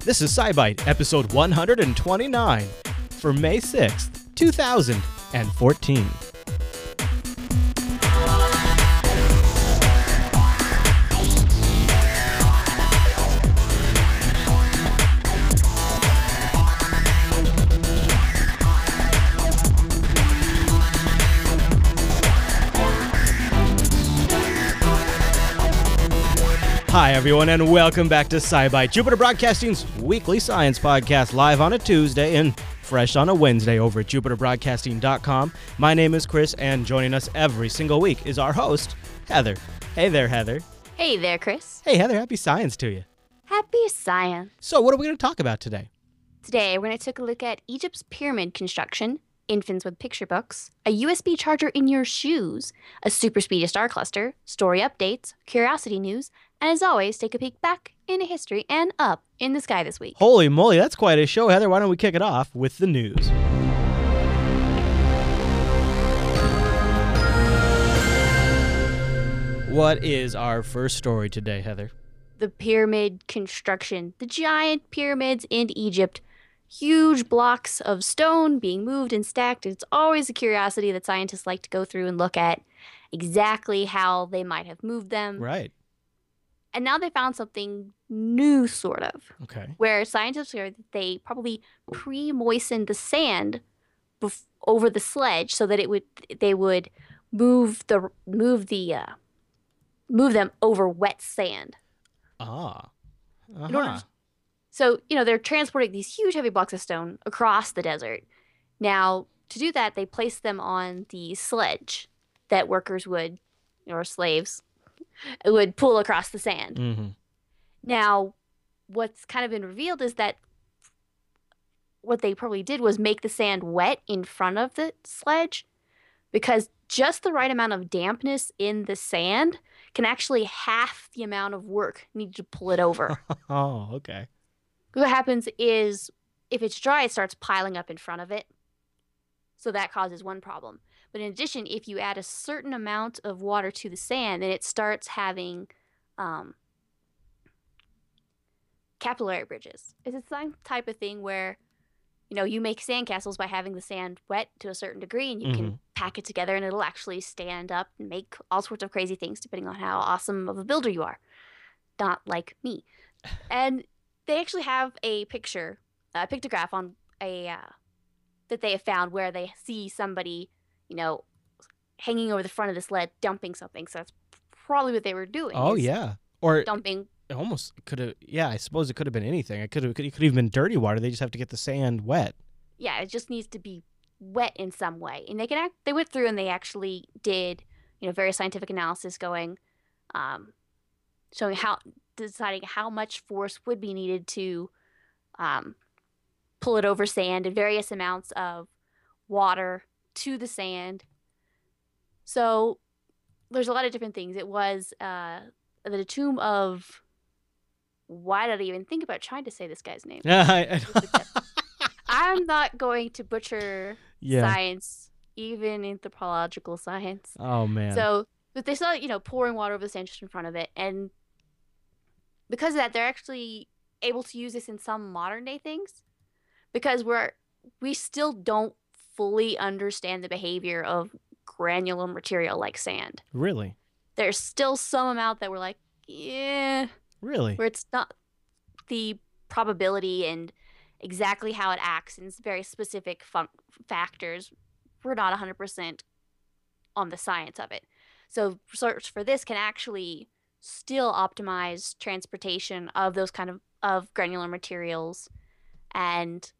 This is SciByte, episode 129 for May 6th, 2014. Hi, everyone, and welcome back to SciByte, Jupiter Broadcasting's weekly science podcast, live on a Tuesday and fresh on a Wednesday over at jupiterbroadcasting.com. My name is Chris, and joining us every single week is our host, Heather. Hey there, Heather. Hey there, Chris. Hey, Heather, happy science to you. Happy science. So, what are we going to talk about today? Today, we're going to take a look at Egypt's pyramid construction, infants with picture books, a USB charger in your shoes, a super speedy star cluster, story updates, curiosity news, and as always, take a peek back into history and up in the sky this week. Holy moly, that's quite a show, Heather. Why don't we kick it off with the news? What is our first story today, Heather? The pyramid construction, the giant pyramids in Egypt. Huge blocks of stone being moved and stacked. It's always a curiosity that scientists like to go through and look at exactly how they might have moved them. Right. And now they found something new, sort of, Okay. where scientists are that they probably pre-moistened the sand bef- over the sledge so that it would they would move the move the uh, move them over wet sand. Ah. In order Uh-huh. So you know they're transporting these huge heavy blocks of stone across the desert. Now to do that, they placed them on the sledge that workers would, or slaves, would pull across the sand. Mm-hmm. Now, what's kind of been revealed is that what they probably did was make the sand wet in front of the sledge because just the right amount of dampness in the sand can actually half the amount of work needed to pull it over. Oh, okay. What happens is if it's dry, it starts piling up in front of it. So that causes one problem. But in addition, if you add a certain amount of water to the sand, then it starts having um, capillary bridges. It's the same type of thing where, you know, you make sandcastles by having the sand wet to a certain degree and you can pack it together and it'll actually stand up and make all sorts of crazy things depending on how awesome of a builder you are. Not like me. And they actually have a picture, a pictograph on a uh, that they have found where they see somebody, you know, hanging over the front of the sled dumping something. So that's probably what they were doing. Oh, yeah. Or dumping. it almost could have, yeah, I suppose it could have been anything. It could have, it could have been dirty water. They just have to get the sand wet. Yeah, it just needs to be wet in some way. And they can act. They went through and they actually did, you know, very scientific analysis going, um, showing how deciding how much force would be needed to um, pull it over sand and various amounts of water to the sand. So there's a lot of different things. It was uh, the tomb of. Why did I even think about trying to say this guy's name? Yeah. I'm not going to butcher yeah. science, even anthropological science. Oh, man. So, but they saw, you know, pouring water over the sand just in front of it, and because of that, they're actually able to use this in some modern day things, because we're we still don't fully understand the behavior of granular material like sand. really? There's still some amount that we're like, yeah, Really? where it's not the probability and exactly how it acts and very specific fun- factors. We're not 100% on the science of it. So research for this can actually still optimize transportation of those kind of of granular materials and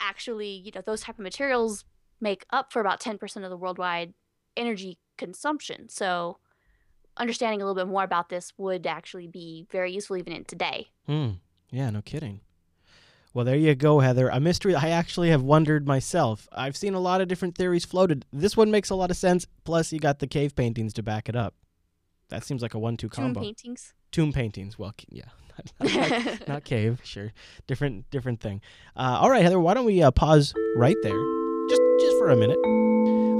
actually, you know, those type of materials make up for about 10% of the worldwide energy consumption. So understanding a little bit more about this would actually be very useful even in today. Hmm. Yeah, no kidding. Well, there you go, Heather. A mystery I actually have wondered myself. I've seen a lot of different theories floated. This one makes a lot of sense. Plus, you got the cave paintings to back it up. That seems like a one-two combo. Tomb paintings. Tomb paintings. Well, yeah, not, not- not cave. Sure, different, different thing. Uh, all right, Heather. Why don't we uh, pause right there, just, just for a minute?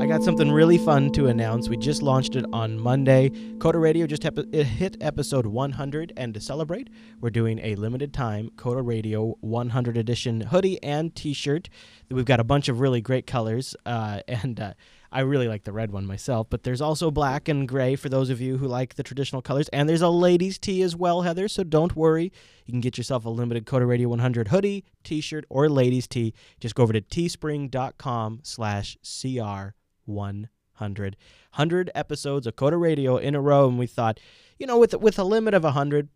I got something really fun to announce. We just launched it on Monday. Coda Radio just hep- it hit episode 100, and to celebrate, we're doing a limited time Coda Radio 100 edition hoodie and T-shirt. We've got a bunch of really great colors, uh, and uh, I really like the red one myself. But there's also black and gray for those of you who like the traditional colors, and there's a ladies' tee as well, Heather. So don't worry, you can get yourself a limited Coda Radio 100 hoodie, T-shirt, or ladies' tee. Just go over to teespring.com slash CR100. 100 episodes of Coda Radio in a row, and we thought, you know, with with a limit of 100,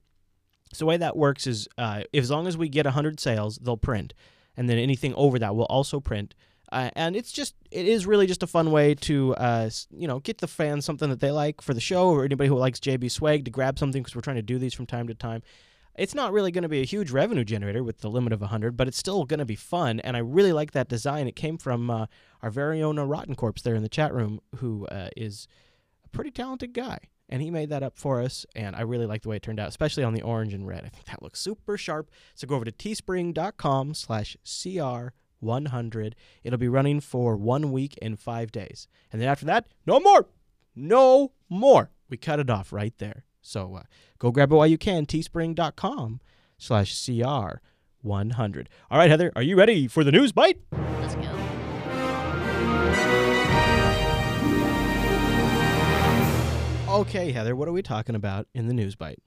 so the way that works is, uh, as long as we get 100 sales, they'll print, and then anything over that will also print. Uh, and it's just, it is really just a fun way to, uh, you know, get the fans something that they like for the show, or anybody who likes JB Swag to grab something because we're trying to do these from time to time it's not really going to be a huge revenue generator with the limit of 100, but it's still going to be fun. And I really like that design. It came from uh, our very own uh, Rotten Corpse there in the chat room, who uh, is a pretty talented guy. And he made that up for us, and I really like the way it turned out, especially on the orange and red. I think that looks super sharp. So go over to teespring.com slash CR100. It'll be running for one week and five days. And then after that, no more. No more. We cut it off right there. So uh, go grab it while you can. Teespring.com slash CR100. All right, Heather, are you ready for the news bite? Let's go. Okay, Heather, what are we talking about in the news bite?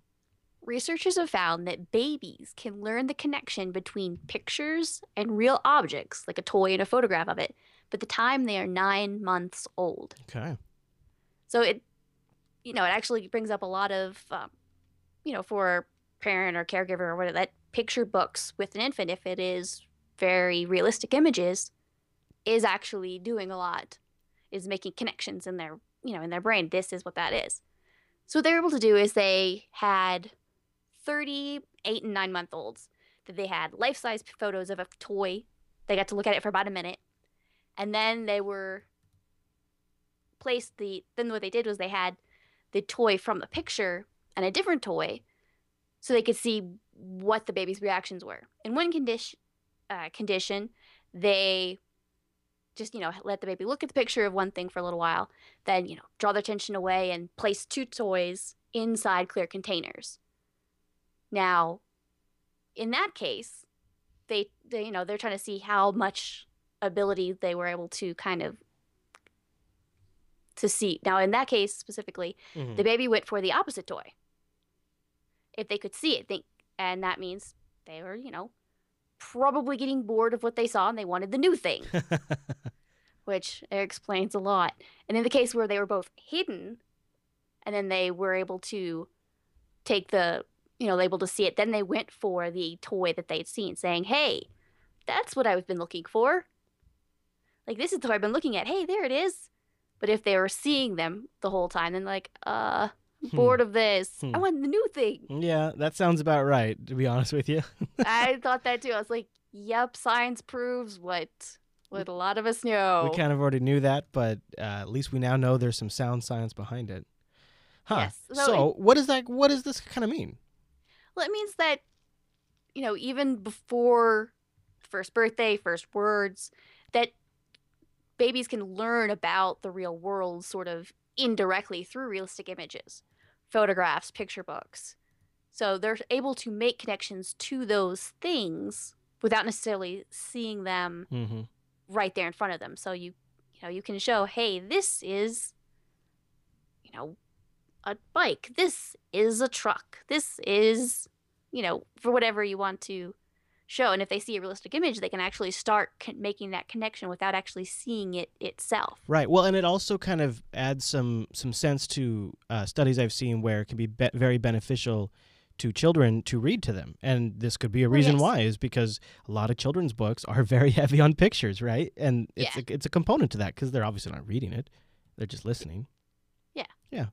Researchers have found that babies can learn the connection between pictures and real objects, like a toy and a photograph of it, by the time they are nine months old. Okay. So it, you know, it actually brings up a lot of, um, you know, for parent or caregiver or whatever, that picture books with an infant, if it is very realistic images, is actually doing a lot, is making connections in their, you know, in their brain. This is what that is. So what they were able to do is they had 38 and 9 month olds that they had life size photos of a toy. They got to look at it for about a minute. And then they were placed the then what they did was they had the toy from the picture and a different toy so they could see what the baby's reactions were. In one condition uh, condition, they just you know let the baby look at the picture of one thing for a little while, then you know draw their attention away and place two toys inside clear containers. Now, in that case, they, they you know they're trying to see how much ability they were able to kind of to see. Now, in that case specifically, Mhm. the baby went for the opposite toy. If they could see it, think, and that means they were, you know, probably getting bored of what they saw and they wanted the new thing, which explains a lot. And in the case where they were both hidden, and then they were able to take the, you know, able to see it, then they went for the toy that they'd seen, saying, "Hey, that's what I've been looking for. Like this is the toy I've been looking at. Hey, there it is." But if they were seeing them the whole time, then like, uh, Hmm. bored of this. I Hmm. want the new thing. yeah, that sounds about right, to be honest with you. I thought that too. I was like, "Yep, science proves what what a lot of us know." We kind of already knew that, but uh, at least we now know there's some sound science behind it. Huh. Yes, so So, what does that? What does this kind of mean? Well, it means that, you know, even before first birthday, first words, that babies can learn about the real world sort of indirectly through realistic images, photographs, picture books. So they're able to make connections to those things without necessarily seeing them Mm-hmm. right there in front of them. So you you know, you can show, "Hey, this is you know, a bike. This is a truck. This is, you know, for whatever you want to show. And if they see a realistic image, they can actually start con- making that connection without actually seeing it itself. Right. Well, and it also kind of adds some some sense to uh, studies I've seen where it can be, be very beneficial to children to read to them, and this could be a Well, reason yes. why is because a lot of children's books are very heavy on pictures, right? And it's Yeah. a, it's a component to that because they're obviously not reading it; they're just listening. Yeah. Yeah.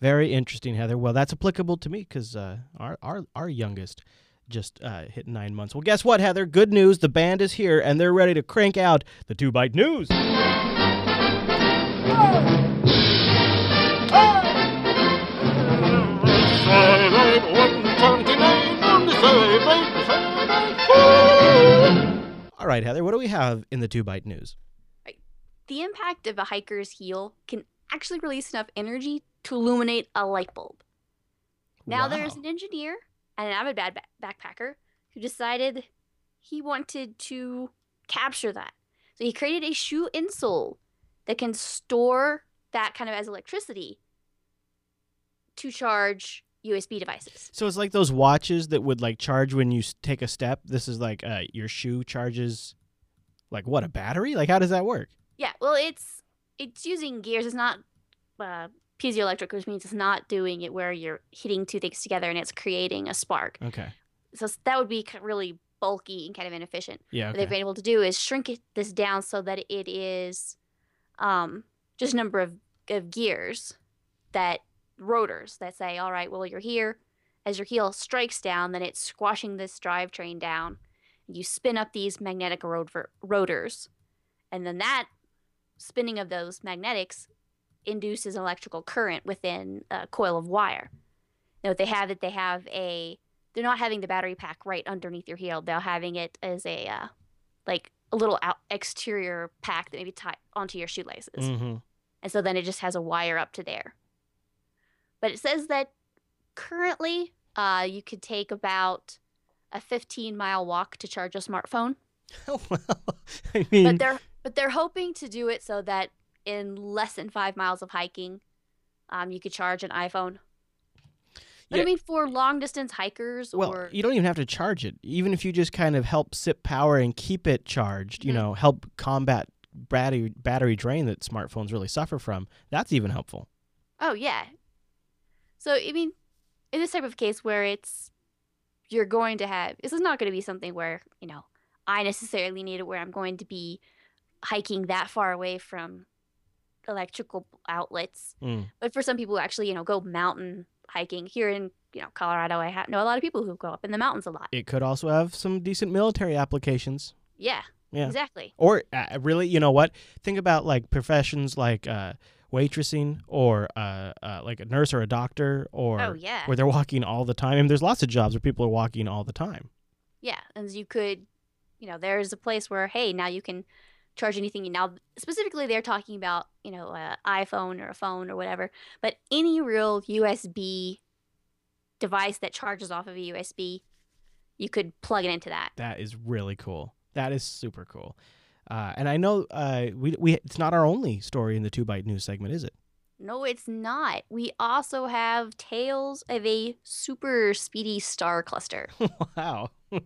Very interesting, Heather. Well, that's applicable to me because uh, our our our youngest just uh, hit nine months. Well, guess what, Heather? Good news. The band is here and they're ready to crank out the two byte news. All right, Heather. What do we have in the two byte news? the impact of a hiker's heel can actually release enough energy to illuminate a light bulb. Now, there's an engineer and an avid bad ba- backpacker who decided he wanted to capture that. So he created a shoe insole that can store that kind of as electricity to charge USB devices. So it's like those watches that would like charge when you take a step. This is like uh, your shoe charges, like what a battery? Like how does that work? Yeah, well, it's it's using gears. It's not uh, piezoelectric, which means it's not doing it where you're hitting two things together and it's creating a spark. Okay. So that would be really bulky and kind of inefficient. Yeah. What they've been able to do is shrink it, this down so that it is um, just a number of, of gears that rotors that say, all right, well, you're here. As your heel strikes down, then it's squashing this drivetrain down. You spin up these magnetic rotor- rotors, and then that spinning of those magnetics induces an electrical current within a coil of wire. Now, what they have it, they have a they're not having the battery pack right underneath your heel. They're having it as a uh, like a little out exterior pack that maybe tie onto your shoelaces, Mm-hmm. and so then it just has a wire up to there. But it says that currently, uh, you could take about a 15 mile walk to charge a smartphone. well, I mean, But they're but they're hoping to do it so that in less than five miles of hiking, um, you could charge an iPhone. But Yeah. I mean, for long distance hikers well, or you don't even have to charge it. Even if you just kind of help sip power and keep it charged, you Mhm. know, help combat battery battery drain that smartphones really suffer from. That's even helpful. Oh yeah. So I mean, in this type of case where it's you're going to have this is not going to be something where you know I necessarily need it where I'm going to be hiking that far away from electrical outlets. Mm. But for some people who actually you know go mountain hiking here in you know Colorado, I ha- know a lot of people who go up in the mountains a lot. It could also have some decent military applications. Yeah, Yeah. exactly. Or uh, really, you know what? Think about like professions like uh, waitressing or uh, uh, like a nurse or a doctor or oh yeah, where they're walking all the time. I mean, there's lots of jobs where people are walking all the time. yeah. And you could, you know, there's a place where hey, now you can charge anything. Now specifically, they're talking about you know an iPhone or a phone or whatever, but any real USB device that charges off of a USB, you could plug it into that. That is really cool. That is super cool. Uh, and I know uh, we we it's not our only story in the two byte news segment, is it? No, it's not. We also have tales of a super speedy star cluster. wow.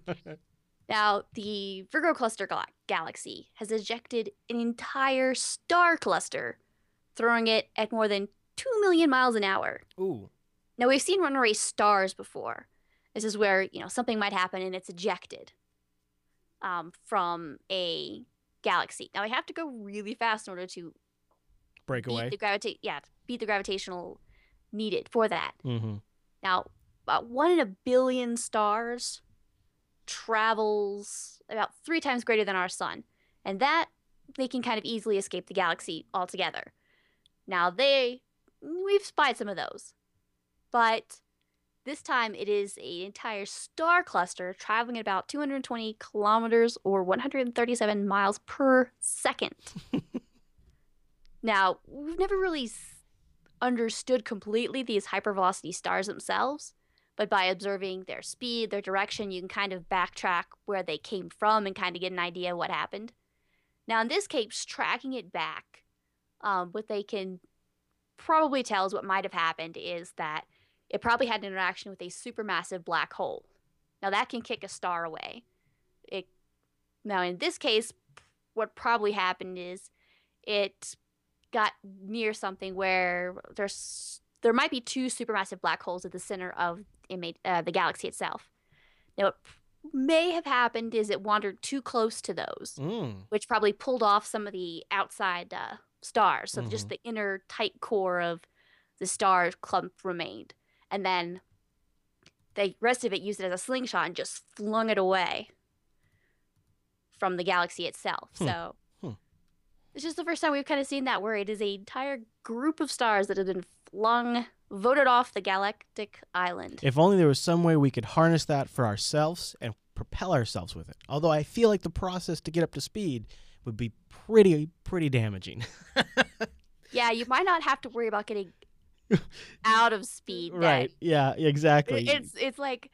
Now, the Virgo cluster gal- galaxy has ejected an entire star cluster, throwing it at more than 2 million miles an hour. Ooh. Now, we've seen runaway stars before. This is where, you know, something might happen and it's ejected um, from a galaxy. Now, we have to go really fast in order to Breakaway. beat the gravita- yeah, beat the gravitational needed for that. mm-hmm. Now, about one in a billion stars travels about three times greater than our sun, and that they can kind of easily escape the galaxy altogether. Now, they we've spied some of those, but this time it is an entire star cluster traveling at about 220 kilometers or 137 miles per second. now, we've never really understood completely these hypervelocity stars themselves, but by observing their speed, their direction, you can kind of backtrack where they came from and kind of get an idea of what happened. Now, in this case, tracking it back, um, what they can probably tell is what might have happened is that it probably had an interaction with a supermassive black hole. Now, that can kick a star away. It now, in this case, what probably happened is it got near something where there's there might be two supermassive black holes at the center of ima- uh, the galaxy itself. Now, what may have happened is it wandered too close to those, Mm. which probably pulled off some of the outside uh, stars. So just the inner tight core of the star clump remained, and then the rest of it used it as a slingshot and just flung it away from the galaxy itself. Hmm. So. Hmm. It's just the first time we've kind of seen that where it is an entire group of stars that have been flung, voted off the galactic island. If only there was some way we could harness that for ourselves and propel ourselves with it. Although I feel like the process to get up to speed would be pretty pretty damaging. Yeah, you might not have to worry about getting out of speed. then. right. Yeah, exactly. It's it's like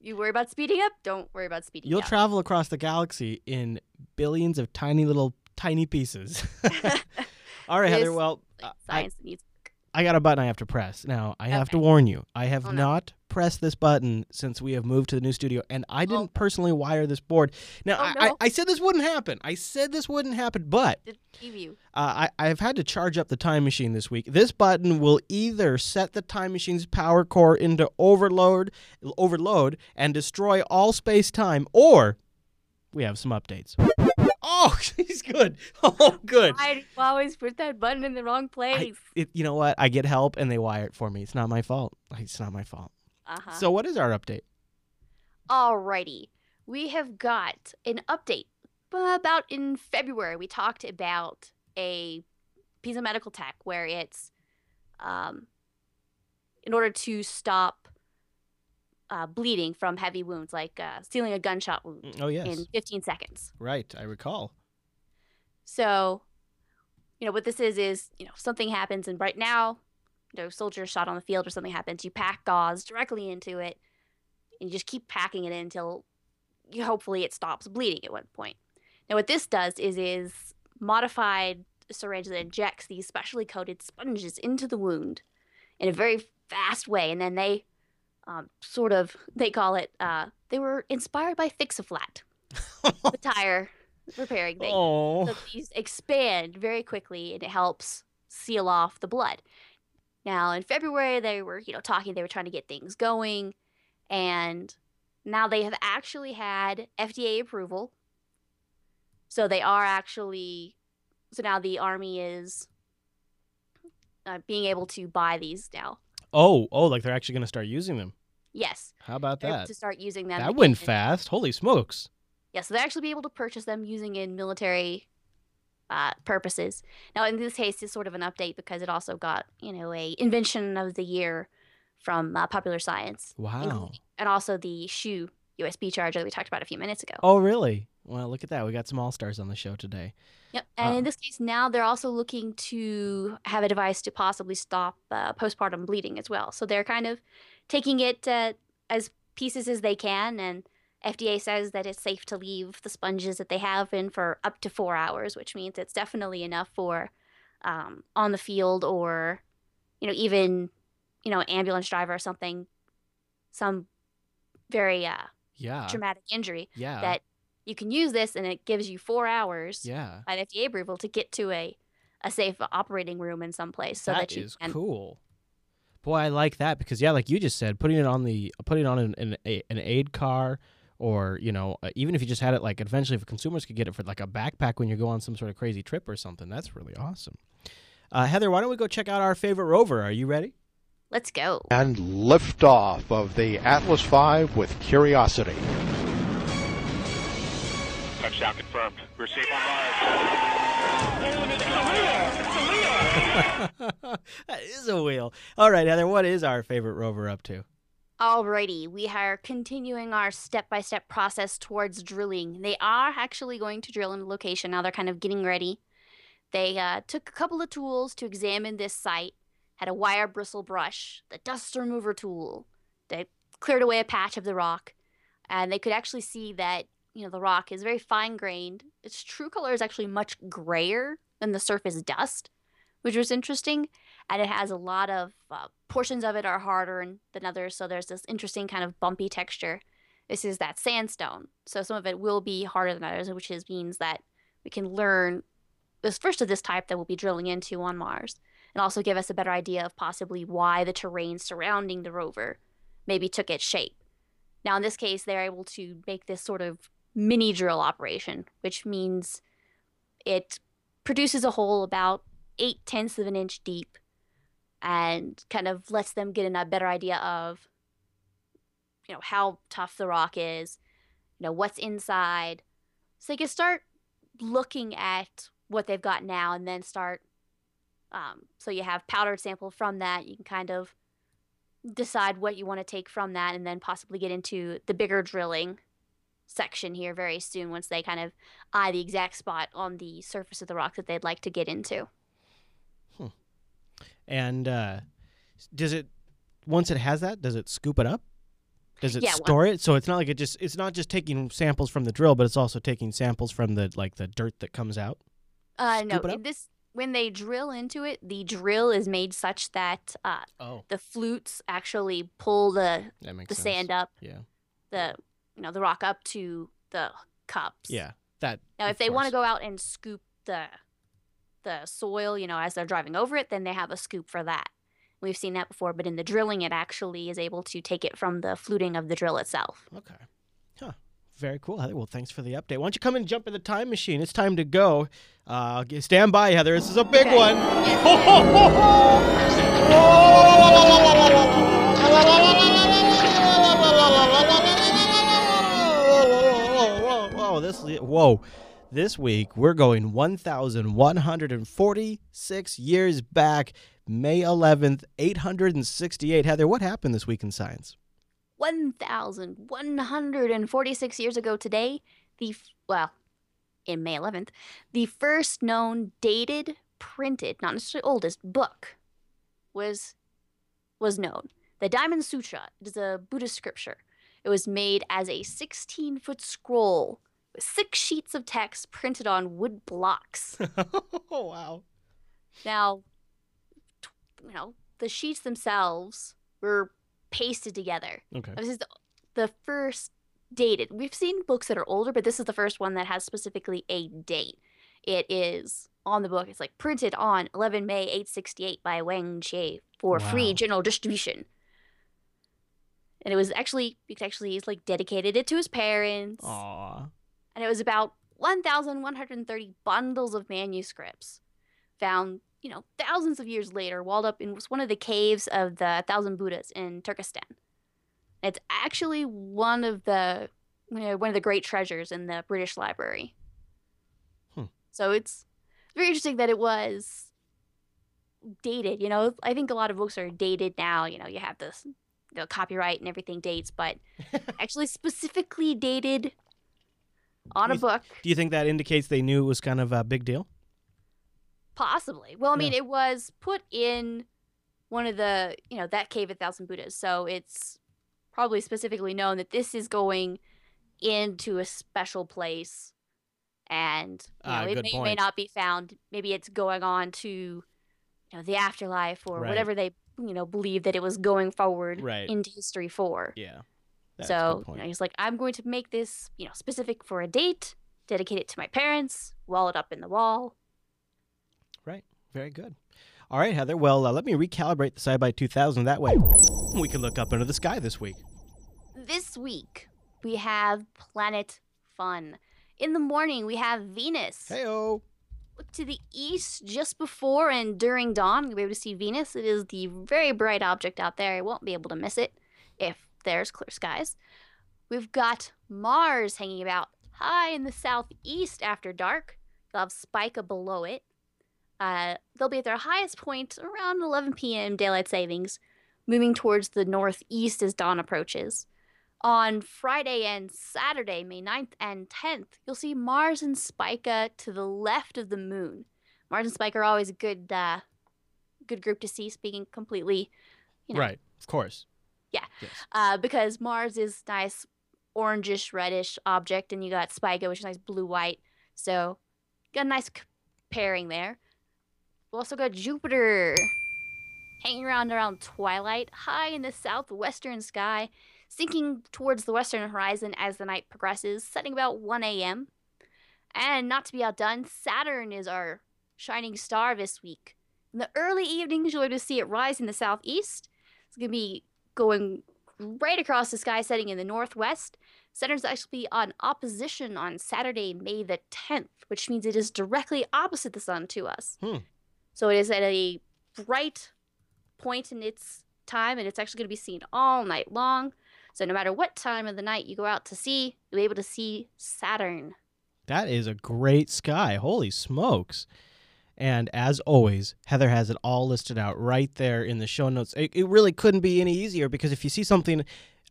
you worry about speeding up, don't worry about speeding up. You'll down. travel across the galaxy in billions of tiny little tiny pieces. All right, Heather. Well, uh, I, science needs I got a button I have to press. Now, I have to warn you, I have Oh, no. not pressed this button since we have moved to the new studio, and I didn't Oh. personally wire this board. Now, Oh, I, I, no. I said this wouldn't happen. I said this wouldn't happen, but uh, I, I've had to charge up the time machine this week. This button will either set the time machine's power core into overload, overload, and destroy all space time, or we have some updates. Oh, she's good. Oh, good. I always put that button in the wrong place? It, you know what? I get help and they wire it for me. It's not my fault. It's not my fault. uh-huh. So, what is our update? Alrighty. We have got an update. About in February, we talked about a piece of medical tech where it's um, in order to stop uh, bleeding from heavy wounds, like uh, stealing a gunshot wound Oh, yes. in 15 seconds. Right. I recall. So, you know, what this is is, you know, something happens, and right now, you know, soldier shot on the field or something happens, you pack gauze directly into it, and you just keep packing it in until you hopefully it stops bleeding at one point. Now, what this does is is modified syringe that injects these specially coated sponges into the wound in a very fast way, and then they um, sort of they call it uh, they were inspired by Fix-A-Flat, the tire repairing thing. oh. So these expand very quickly and it helps seal off the blood. Now in February they were, you know, talking, they were trying to get things going and now they have actually had FDA approval. So they are actually so now the army is uh, being able to buy these now. Oh, oh, like they're actually going to start using them. Yes, How about that? to start using them. That went fast. Holy smokes. Yeah, so they'll actually be able to purchase them using in military uh, purposes. Now, in this case, it's sort of an update because it also got you know a invention of the year from uh, Popular Science, Wow. and also the shoe USB charger that we talked about a few minutes ago. Oh, really? Well, look at that. We got some all stars on the show today. Yep. And Uh, in this case, now they're also looking to have a device to possibly stop uh, postpartum bleeding as well. So they're kind of taking it uh, as pieces as they can. And FDA says that it's safe to leave the sponges that they have in for up to four hours, which means it's definitely enough for um, on the field or, you know, even, you know, ambulance driver or something, some very uh, Yeah. traumatic injury Yeah. that you can use this and it gives you four hours yeah. by FDA approval to get to a, a safe operating room in some place so that, that you is can cool. Boy, I like that because yeah, like you just said, putting it on the putting it on an an, a, an aid car, or you know, uh, even if you just had it like eventually, if consumers could get it for like a backpack when you go on some sort of crazy trip or something, that's really awesome. Uh, Heather, why don't we go check out our favorite rover? Are you ready? let's go. and liftoff of the Atlas V with Curiosity. Touchdown confirmed. We're safe on Mars. that is a wheel. All right, Heather, what is our favorite rover up to? Alrighty, we are continuing our step-by-step process towards drilling. They are actually going to drill in a location now. They're kind of getting ready. They uh, took a couple of tools to examine this site. Had a wire bristle brush, the dust remover tool. They cleared away a patch of the rock, and they could actually see that you know the rock is very fine-grained. Its true color is actually much grayer than the surface dust, which was interesting and it has a lot of uh, portions of it are harder than others so there's this interesting kind of bumpy texture. This is that sandstone so some of it will be harder than others which is, means that we can learn this first of this type that we'll be drilling into on mars and also give us a better idea of possibly why the terrain surrounding the rover maybe took its shape. Now in this case they're able to make this sort of mini drill operation which means it produces a hole about eight tenths of an inch deep and kind of lets them get a better idea of you know how tough the rock is you know what's inside so they can start looking at what they've got now and then start um, so you have powdered sample from that you can kind of decide what you want to take from that and then possibly get into the bigger drilling section here very soon once they kind of eye the exact spot on the surface of the rock that they'd like to get into. And uh, does it once it has that? Does it scoop it up? Does it Yeah, well- store it? So it's not like it just it's not just taking samples from the drill, but it's also taking samples from the like the dirt that comes out. Uh, no, Scoop it up? this when they drill into it, the drill is made such that uh, Oh, the flutes actually pull the the sense. sand up, Yeah, the you know the rock up to the cups. yeah. That Now, of if they want to go out and scoop the the soil, you know, as they're driving over it, then they have a scoop for that. We've seen that before, but in the drilling, it actually is able to take it from the fluting of the drill itself. Okay. Huh. Very cool, Heather. Well, thanks for the update. Why don't you come and jump in the time machine? It's time to go. Uh, stand by, Heather. This is a big Okay. one. Whoa, this whoa. This week we're going 1146 years back, May 11th, 868. Heather, what happened this week in science? 1,146 years ago today, the, well, in May 11th, the first known dated, printed, not necessarily oldest, book was was known. The Diamond Sutra is a Buddhist scripture. It was made as a 16 foot scroll six sheets of text printed on wood blocks. oh, wow. Now, t- you know, the sheets themselves were pasted together. Okay. This is the, the first dated. We've seen books that are older, but this is the first one that has specifically a date. It is on the book. It's like printed on 11 May 868 by Wang Jie for Wow. free general distribution. And it was actually, you could actually, he's like dedicated it to his parents. Aw. And it was about 1,130 bundles of manuscripts found, you know, thousands of years later, walled up in one of the caves of the Thousand Buddhas in Turkestan. It's actually one of the you know, one of the great treasures in the British Library. Hmm. So it's very interesting that it was dated. You know, I think a lot of books are dated now. You know, you have this the copyright and everything dates, but actually specifically dated on a You- book. Do you think that indicates they knew it was kind of a big deal? Possibly. Well, I mean, Yeah. it was put in one of the, you know, that cave at Thousand Buddhas. So it's probably specifically known that this is going into a special place. And, you know, Ah, it may, may not be found. Maybe it's going on to, you know, the afterlife or Right. whatever they, you know, believe that it was going forward Right. into history for. Yeah. That's so, you know, he's like, I'm going to make this, you know, specific for a date, dedicate it to my parents, wall it up in the wall. Right. Very good. All right, Heather. Well, uh, let me recalibrate the SciBy 2000. That way we can look up into the sky this week. This week, we have Planet Fun. In the morning, we have Venus. Heyo. Look to the east just before and during dawn. You'll be able to see Venus. It is the very bright object out there. You won't be able to miss it if there's clear skies. We've got Mars hanging about high in the southeast after dark. You'll have Spica below it. Uh, they'll be at their highest point around 11 p.m. daylight savings, moving towards the northeast as dawn approaches. On Friday and Saturday, May 9th and 10th, you'll see Mars and Spica to the left of the moon. Mars and Spica are always a good uh, good group to see, speaking completely, you know, Right. Of course. Yeah. Yes. uh, because Mars is nice orangish reddish object, and you got Spica, which is nice blue white. So got a nice c- pairing there. We also got Jupiter hanging around around twilight, high in the southwestern sky, sinking towards the western horizon as the night progresses, setting about 1 a.m. And not to be outdone, Saturn is our shining star this week. In the early evenings, you'll be able to see it rise in the southeast. It's going to be going right across the sky, setting in the northwest. Saturn's actually on opposition on Saturday, May the 10th, which means it is directly opposite the sun to us. Hmm. So it is at a bright point in its time, and it's actually going to be seen all night long. So no matter what time of the night you go out to see, you'll be able to see Saturn. That is a great sky. Holy smokes. And as always, Heather has it all listed out right there in the show notes. It, it really couldn't be any easier because if you see something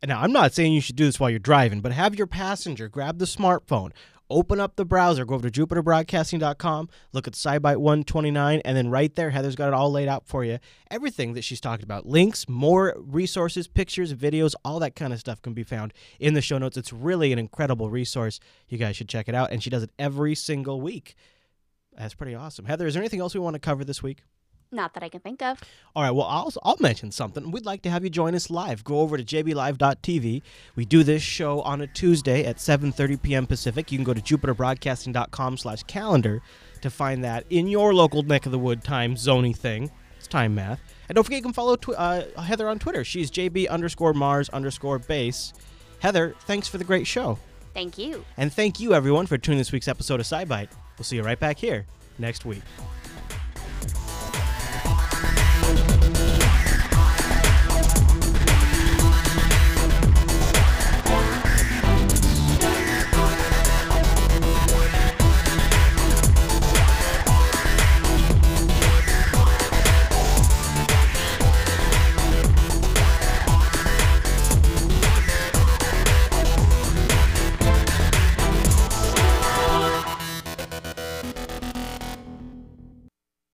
Now, I'm not saying you should do this while you're driving, but have your passenger grab the smartphone, open up the browser, go over to jupiterbroadcasting.com, look at SciByte 129, and then right there, Heather's got it all laid out for you. Everything that she's talked about links, more resources, pictures, videos, all that kind of stuff can be found in the show notes. It's really an incredible resource. You guys should check it out. And she does it every single week. That's pretty awesome. Heather, is there anything else we want to cover this week? Not that I can think of. All right, well, I'll, I'll mention something. We'd like to have you join us live. Go over to jblive.tv. We do this show on a Tuesday at 7.30 p.m. Pacific. You can go to jupiterbroadcasting.com slash calendar to find that in your local neck of the wood time zony thing. It's time math. And don't forget you can follow tw- uh, Heather on Twitter. She's jb underscore mars underscore base. Heather, thanks for the great show. Thank you. And thank you, everyone, for tuning this week's episode of SciByte. We'll see you right back here next week.